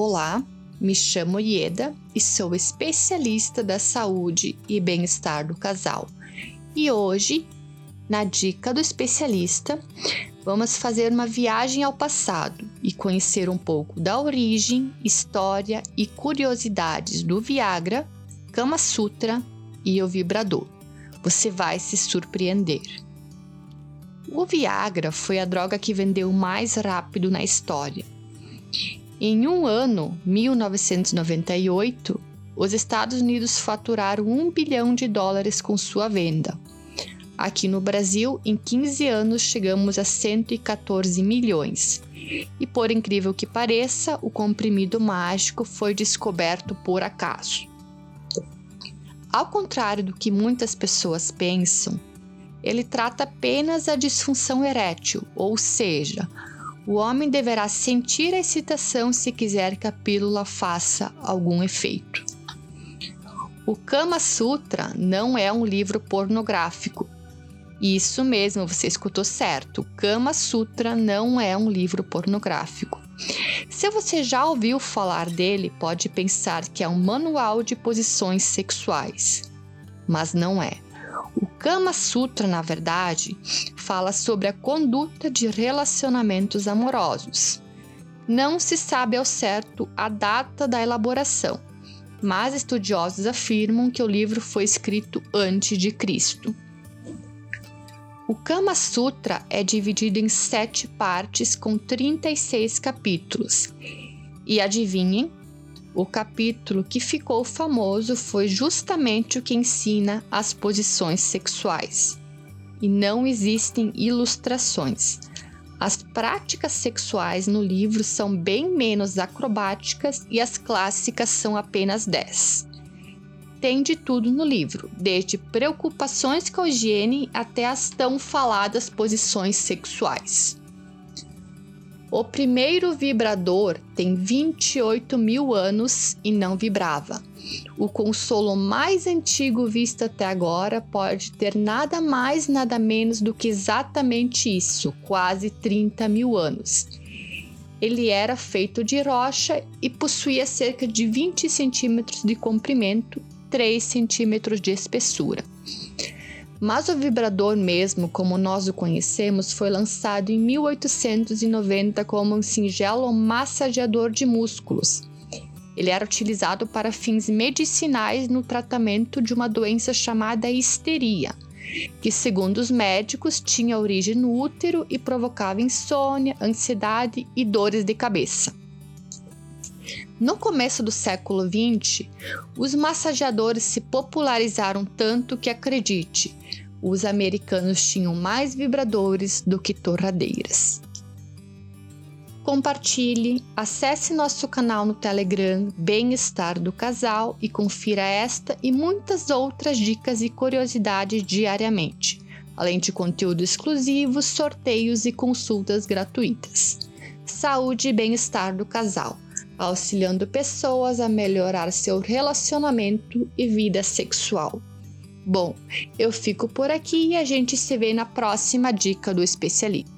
Olá, me chamo Ieda e sou especialista da saúde e bem-estar do casal. E hoje, na dica do especialista, vamos fazer uma viagem ao passado e conhecer um pouco da origem, história e curiosidades do Viagra, Kama Sutra e o vibrador. Você vai se surpreender. O Viagra foi a droga que vendeu mais rápido na história em um ano, 1998, os Estados Unidos faturaram 1 bilhão de dólares com sua venda. Aqui no Brasil, em 15 anos, chegamos a 114 milhões. E por incrível que pareça, o comprimido mágico foi descoberto por acaso. Ao contrário do que muitas pessoas pensam, ele trata apenas a disfunção erétil, ou seja, o homem deverá sentir a excitação se quiser que a pílula faça algum efeito. O Kama Sutra não é um livro pornográfico. Isso mesmo, você escutou certo. O Kama Sutra não é um livro pornográfico. Se você já ouviu falar dele, pode pensar que é um manual de posições sexuais. Mas não é. Kama Sutra, na verdade, fala sobre a conduta de relacionamentos amorosos. Não se sabe ao certo a data da elaboração, mas estudiosos afirmam que o livro foi escrito antes de Cristo. O Kama Sutra é dividido em sete partes com 36 capítulos. E adivinhem, o capítulo que ficou famoso foi justamente o que ensina as posições sexuais. E não existem ilustrações. As práticas sexuais no livro são bem menos acrobáticas e as clássicas são apenas 10. Tem de tudo no livro, desde preocupações com a higiene até as tão faladas posições sexuais. O primeiro vibrador tem 28 mil anos e não vibrava. O consolo mais antigo visto até agora pode ter nada mais, nada menos do que exatamente isso, quase 30 mil anos. Ele era feito de rocha e possuía cerca de 20 centímetros de comprimento, 3 centímetros de espessura. Mas o vibrador mesmo, como nós o conhecemos, foi lançado em 1890 como um singelo massageador de músculos. Ele era utilizado para fins medicinais no tratamento de uma doença chamada histeria, que, segundo os médicos, tinha origem no útero e provocava insônia, ansiedade e dores de cabeça. No começo do século XX, os massageadores se popularizaram tanto que, acredite, os americanos tinham mais vibradores do que torradeiras. Compartilhe, acesse nosso canal no Telegram Bem-Estar do Casal e confira esta e muitas outras dicas e curiosidades diariamente, além de conteúdo exclusivo, sorteios e consultas gratuitas. Saúde e bem-estar do casal, auxiliando pessoas a melhorar seu relacionamento e vida sexual. Bom, eu fico por aqui e a gente se vê na próxima dica do especialista.